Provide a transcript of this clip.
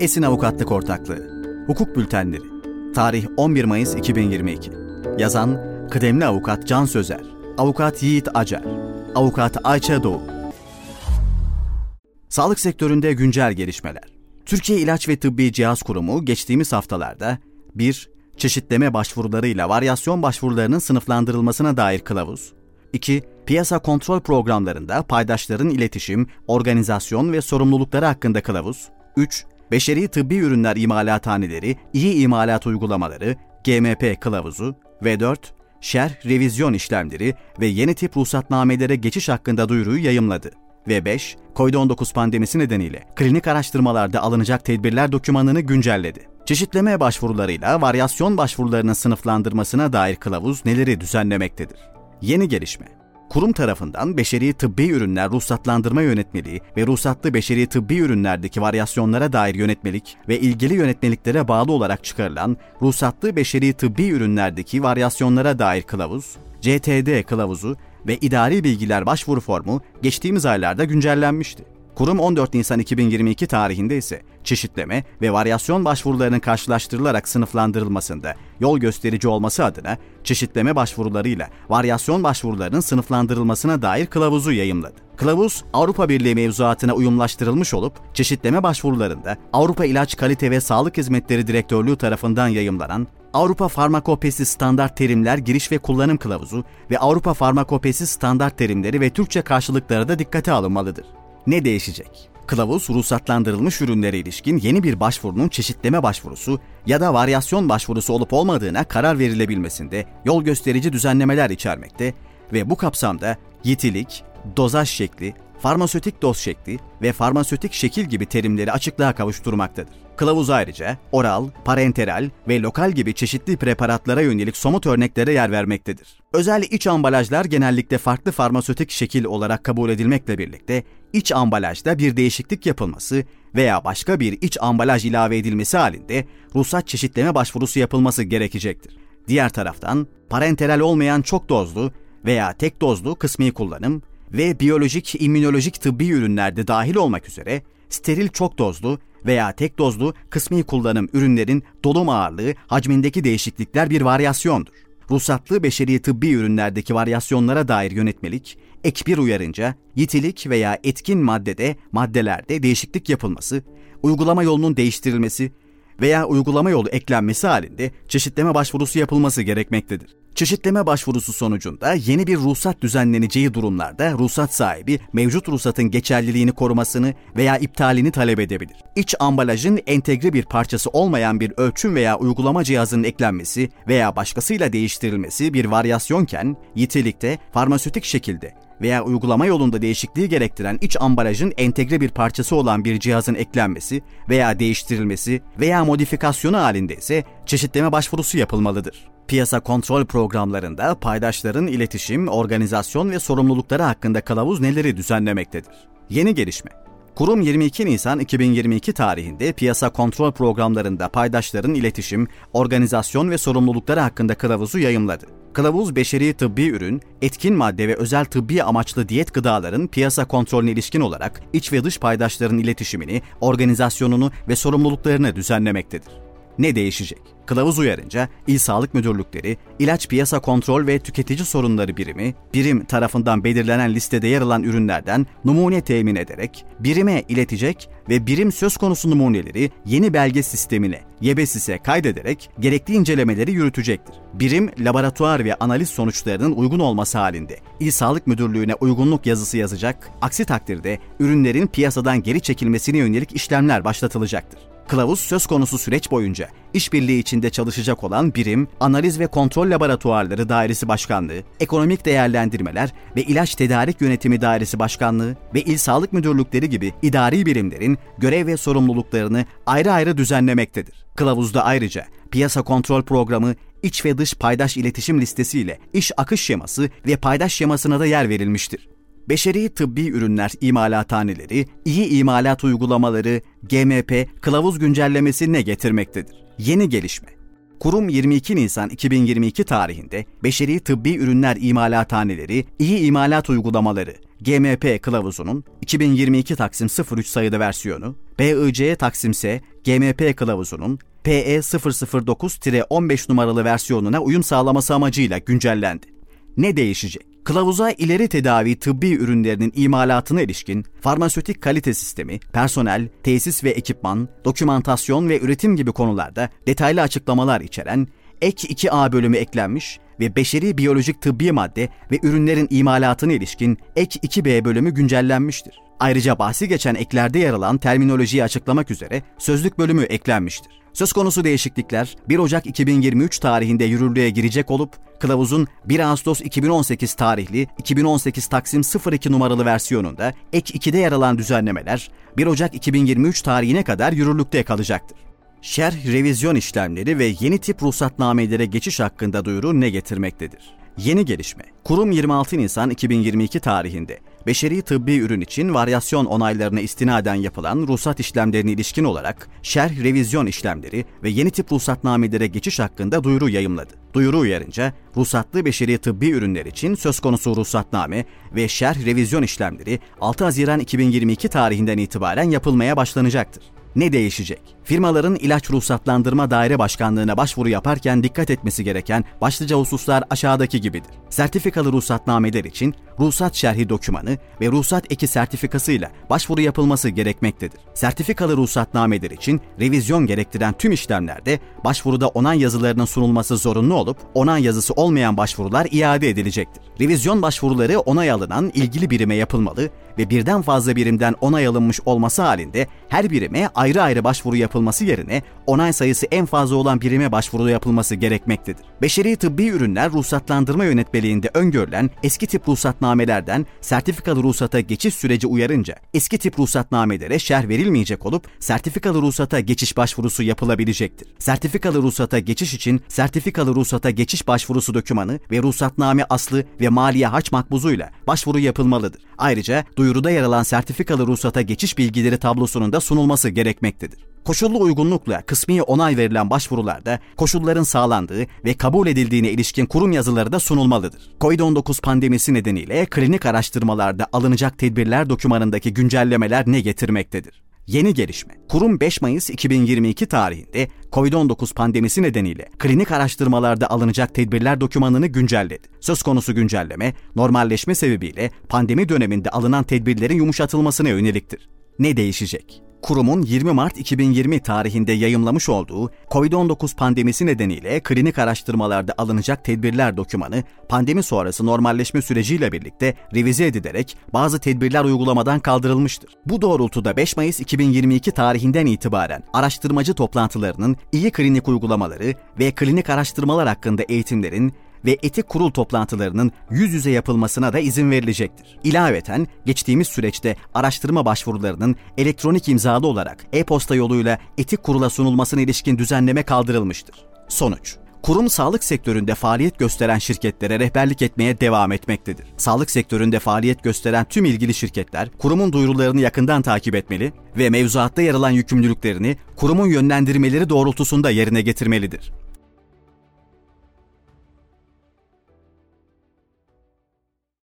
Esin Avukatlık Ortaklığı Hukuk Bültenleri Tarih 11 Mayıs 2022 Yazan Kıdemli Avukat Can Sözer Avukat Yiğit Acar Avukat Ayça Doğu Sağlık sektöründe güncel gelişmeler Türkiye İlaç ve Tıbbi Cihaz Kurumu geçtiğimiz haftalarda 1. Çeşitleme başvurularıyla varyasyon başvurularının sınıflandırılmasına dair kılavuz 2. Piyasa kontrol programlarında paydaşların iletişim, organizasyon ve sorumlulukları hakkında kılavuz 3. Beşeri tıbbi ürünler imalathaneleri, iyi imalat uygulamaları, GMP kılavuzu ve 4. Şerh, revizyon işlemleri ve yeni tip ruhsatnamelere geçiş hakkında duyuruyu yayımladı. Ve 5. COVID-19 pandemisi nedeniyle klinik araştırmalarda alınacak tedbirler dokümanını güncelledi. Çeşitleme başvurularıyla varyasyon başvurularının sınıflandırmasına dair kılavuz neleri düzenlemektedir? Yeni gelişme kurum tarafından beşeri tıbbi ürünler ruhsatlandırma yönetmeliği ve ruhsatlı beşeri tıbbi ürünlerdeki varyasyonlara dair yönetmelik ve ilgili yönetmeliklere bağlı olarak çıkarılan ruhsatlı beşeri tıbbi ürünlerdeki varyasyonlara dair kılavuz, CTD kılavuzu ve idari bilgiler başvuru formu geçtiğimiz aylarda güncellenmişti. Kurum 14 Nisan 2022 tarihinde ise çeşitleme ve varyasyon başvurularının karşılaştırılarak sınıflandırılmasında yol gösterici olması adına çeşitleme başvurularıyla varyasyon başvurularının sınıflandırılmasına dair kılavuzu yayımladı. Kılavuz, Avrupa Birliği mevzuatına uyumlaştırılmış olup, çeşitleme başvurularında Avrupa İlaç Kalite ve Sağlık Hizmetleri Direktörlüğü tarafından yayımlanan Avrupa Farmakopesi Standart Terimler Giriş ve Kullanım Kılavuzu ve Avrupa Farmakopesi Standart Terimleri ve Türkçe karşılıkları da dikkate alınmalıdır ne değişecek? Kılavuz, ruhsatlandırılmış ürünlere ilişkin yeni bir başvurunun çeşitleme başvurusu ya da varyasyon başvurusu olup olmadığına karar verilebilmesinde yol gösterici düzenlemeler içermekte ve bu kapsamda yetilik, dozaj şekli, farmasötik doz şekli ve farmasötik şekil gibi terimleri açıklığa kavuşturmaktadır. Kılavuz ayrıca oral, parenteral ve lokal gibi çeşitli preparatlara yönelik somut örneklere yer vermektedir. Özel iç ambalajlar genellikle farklı farmasötik şekil olarak kabul edilmekle birlikte iç ambalajda bir değişiklik yapılması veya başka bir iç ambalaj ilave edilmesi halinde ruhsat çeşitleme başvurusu yapılması gerekecektir. Diğer taraftan parenteral olmayan çok dozlu veya tek dozlu kısmi kullanım ve biyolojik, immünolojik tıbbi ürünlerde dahil olmak üzere steril çok dozlu veya tek dozlu kısmi kullanım ürünlerin dolum ağırlığı, hacmindeki değişiklikler bir varyasyondur. Ruhsatlı beşeri tıbbi ürünlerdeki varyasyonlara dair yönetmelik, ek bir uyarınca yitilik veya etkin maddede, maddelerde değişiklik yapılması, uygulama yolunun değiştirilmesi veya uygulama yolu eklenmesi halinde çeşitleme başvurusu yapılması gerekmektedir. Çeşitleme başvurusu sonucunda yeni bir ruhsat düzenleneceği durumlarda ruhsat sahibi mevcut ruhsatın geçerliliğini korumasını veya iptalini talep edebilir. İç ambalajın entegre bir parçası olmayan bir ölçüm veya uygulama cihazının eklenmesi veya başkasıyla değiştirilmesi bir varyasyonken, yitelikte, farmasötik şekilde veya uygulama yolunda değişikliği gerektiren iç ambalajın entegre bir parçası olan bir cihazın eklenmesi veya değiştirilmesi veya modifikasyonu halinde ise çeşitleme başvurusu yapılmalıdır. Piyasa kontrol programlarında paydaşların iletişim, organizasyon ve sorumlulukları hakkında kılavuz neleri düzenlemektedir? Yeni gelişme. Kurum 22 Nisan 2022 tarihinde piyasa kontrol programlarında paydaşların iletişim, organizasyon ve sorumlulukları hakkında kılavuzu yayımladı. Kılavuz beşeri tıbbi ürün, etkin madde ve özel tıbbi amaçlı diyet gıdaların piyasa kontrolüne ilişkin olarak iç ve dış paydaşların iletişimini, organizasyonunu ve sorumluluklarını düzenlemektedir. Ne değişecek? Kılavuz uyarınca İl Sağlık Müdürlükleri, İlaç Piyasa Kontrol ve Tüketici Sorunları Birimi, birim tarafından belirlenen listede yer alan ürünlerden numune temin ederek birime iletecek ve birim söz konusu numuneleri yeni belge sistemine, YEBESİS'e kaydederek gerekli incelemeleri yürütecektir. Birim, laboratuvar ve analiz sonuçlarının uygun olması halinde İl Sağlık Müdürlüğü'ne uygunluk yazısı yazacak, aksi takdirde ürünlerin piyasadan geri çekilmesine yönelik işlemler başlatılacaktır. Kılavuz söz konusu süreç boyunca işbirliği içinde çalışacak olan birim, analiz ve kontrol laboratuvarları dairesi başkanlığı, ekonomik değerlendirmeler ve ilaç tedarik yönetimi dairesi başkanlığı ve il sağlık müdürlükleri gibi idari birimlerin görev ve sorumluluklarını ayrı ayrı düzenlemektedir. Kılavuzda ayrıca piyasa kontrol programı, iç ve dış paydaş iletişim listesi ile iş akış şeması ve paydaş şemasına da yer verilmiştir. Beşeri tıbbi ürünler imalathaneleri, iyi imalat uygulamaları, GMP, kılavuz güncellemesi ne getirmektedir? Yeni gelişme. Kurum 22 Nisan 2022 tarihinde beşeri tıbbi ürünler imalathaneleri, iyi imalat uygulamaları, GMP kılavuzunun 2022 Taksim 03 sayılı versiyonu, BIC Taksim S GMP kılavuzunun PE 009-15 numaralı versiyonuna uyum sağlaması amacıyla güncellendi. Ne değişecek? Kılavuza ileri tedavi tıbbi ürünlerinin imalatına ilişkin farmasötik kalite sistemi, personel, tesis ve ekipman, dokümantasyon ve üretim gibi konularda detaylı açıklamalar içeren Ek 2A bölümü eklenmiş ve beşeri biyolojik tıbbi madde ve ürünlerin imalatına ilişkin Ek 2B bölümü güncellenmiştir. Ayrıca bahsi geçen eklerde yer alan terminolojiyi açıklamak üzere sözlük bölümü eklenmiştir. Söz konusu değişiklikler 1 Ocak 2023 tarihinde yürürlüğe girecek olup kılavuzun 1 Ağustos 2018 tarihli 2018 Taksim 02 numaralı versiyonunda ek 2'de yer alan düzenlemeler 1 Ocak 2023 tarihine kadar yürürlükte kalacaktır. Şerh, revizyon işlemleri ve yeni tip ruhsatnamelere geçiş hakkında duyuru ne getirmektedir? Yeni gelişme. Kurum 26 Nisan 2022 tarihinde beşeri tıbbi ürün için varyasyon onaylarına istinaden yapılan ruhsat işlemlerine ilişkin olarak şerh revizyon işlemleri ve yeni tip ruhsatnamelere geçiş hakkında duyuru yayımladı. Duyuru uyarınca ruhsatlı beşeri tıbbi ürünler için söz konusu ruhsatname ve şerh revizyon işlemleri 6 Haziran 2022 tarihinden itibaren yapılmaya başlanacaktır. Ne değişecek? Firmaların ilaç ruhsatlandırma daire başkanlığına başvuru yaparken dikkat etmesi gereken başlıca hususlar aşağıdaki gibidir. Sertifikalı ruhsatnameler için ruhsat şerhi dokümanı ve ruhsat eki sertifikasıyla başvuru yapılması gerekmektedir. Sertifikalı ruhsatnameler için revizyon gerektiren tüm işlemlerde başvuruda onay yazılarının sunulması zorunlu olup onay yazısı olmayan başvurular iade edilecektir. Revizyon başvuruları onay alınan ilgili birime yapılmalı ve birden fazla birimden onay alınmış olması halinde her birime ayrı ayrı başvuru yapılması yerine onay sayısı en fazla olan birime başvuru yapılması gerekmektedir. Beşeri tıbbi ürünler ruhsatlandırma yönetmeliğinde öngörülen eski tip ruhsatnamelerden sertifikalı ruhsata geçiş süreci uyarınca eski tip ruhsatnamelere şerh verilmeyecek olup sertifikalı ruhsata geçiş başvurusu yapılabilecektir. Sertifikalı ruhsata geçiş için sertifikalı ruhsata geçiş başvurusu dokümanı ve ruhsatname aslı ve maliye haç makbuzuyla başvuru yapılmalıdır. Ayrıca duyuruda yer alan sertifikalı ruhsata geçiş bilgileri tablosunun da sunulması gerekmektedir. Koşullu uygunlukla kısmi onay verilen başvurularda koşulların sağlandığı ve kabul edildiğine ilişkin kurum yazıları da sunulmalıdır. Covid-19 pandemisi nedeniyle klinik araştırmalarda alınacak tedbirler dokümanındaki güncellemeler ne getirmektedir? Yeni gelişme. Kurum 5 Mayıs 2022 tarihinde COVID-19 pandemisi nedeniyle klinik araştırmalarda alınacak tedbirler dokümanını güncelledi. Söz konusu güncelleme, normalleşme sebebiyle pandemi döneminde alınan tedbirlerin yumuşatılmasına yöneliktir. Ne değişecek? Kurumun 20 Mart 2020 tarihinde yayımlamış olduğu COVID-19 pandemisi nedeniyle klinik araştırmalarda alınacak tedbirler dokümanı pandemi sonrası normalleşme süreciyle birlikte revize edilerek bazı tedbirler uygulamadan kaldırılmıştır. Bu doğrultuda 5 Mayıs 2022 tarihinden itibaren araştırmacı toplantılarının iyi klinik uygulamaları ve klinik araştırmalar hakkında eğitimlerin ve etik kurul toplantılarının yüz yüze yapılmasına da izin verilecektir. İlaveten geçtiğimiz süreçte araştırma başvurularının elektronik imzalı olarak e-posta yoluyla etik kurula sunulmasına ilişkin düzenleme kaldırılmıştır. Sonuç Kurum sağlık sektöründe faaliyet gösteren şirketlere rehberlik etmeye devam etmektedir. Sağlık sektöründe faaliyet gösteren tüm ilgili şirketler kurumun duyurularını yakından takip etmeli ve mevzuatta yer alan yükümlülüklerini kurumun yönlendirmeleri doğrultusunda yerine getirmelidir.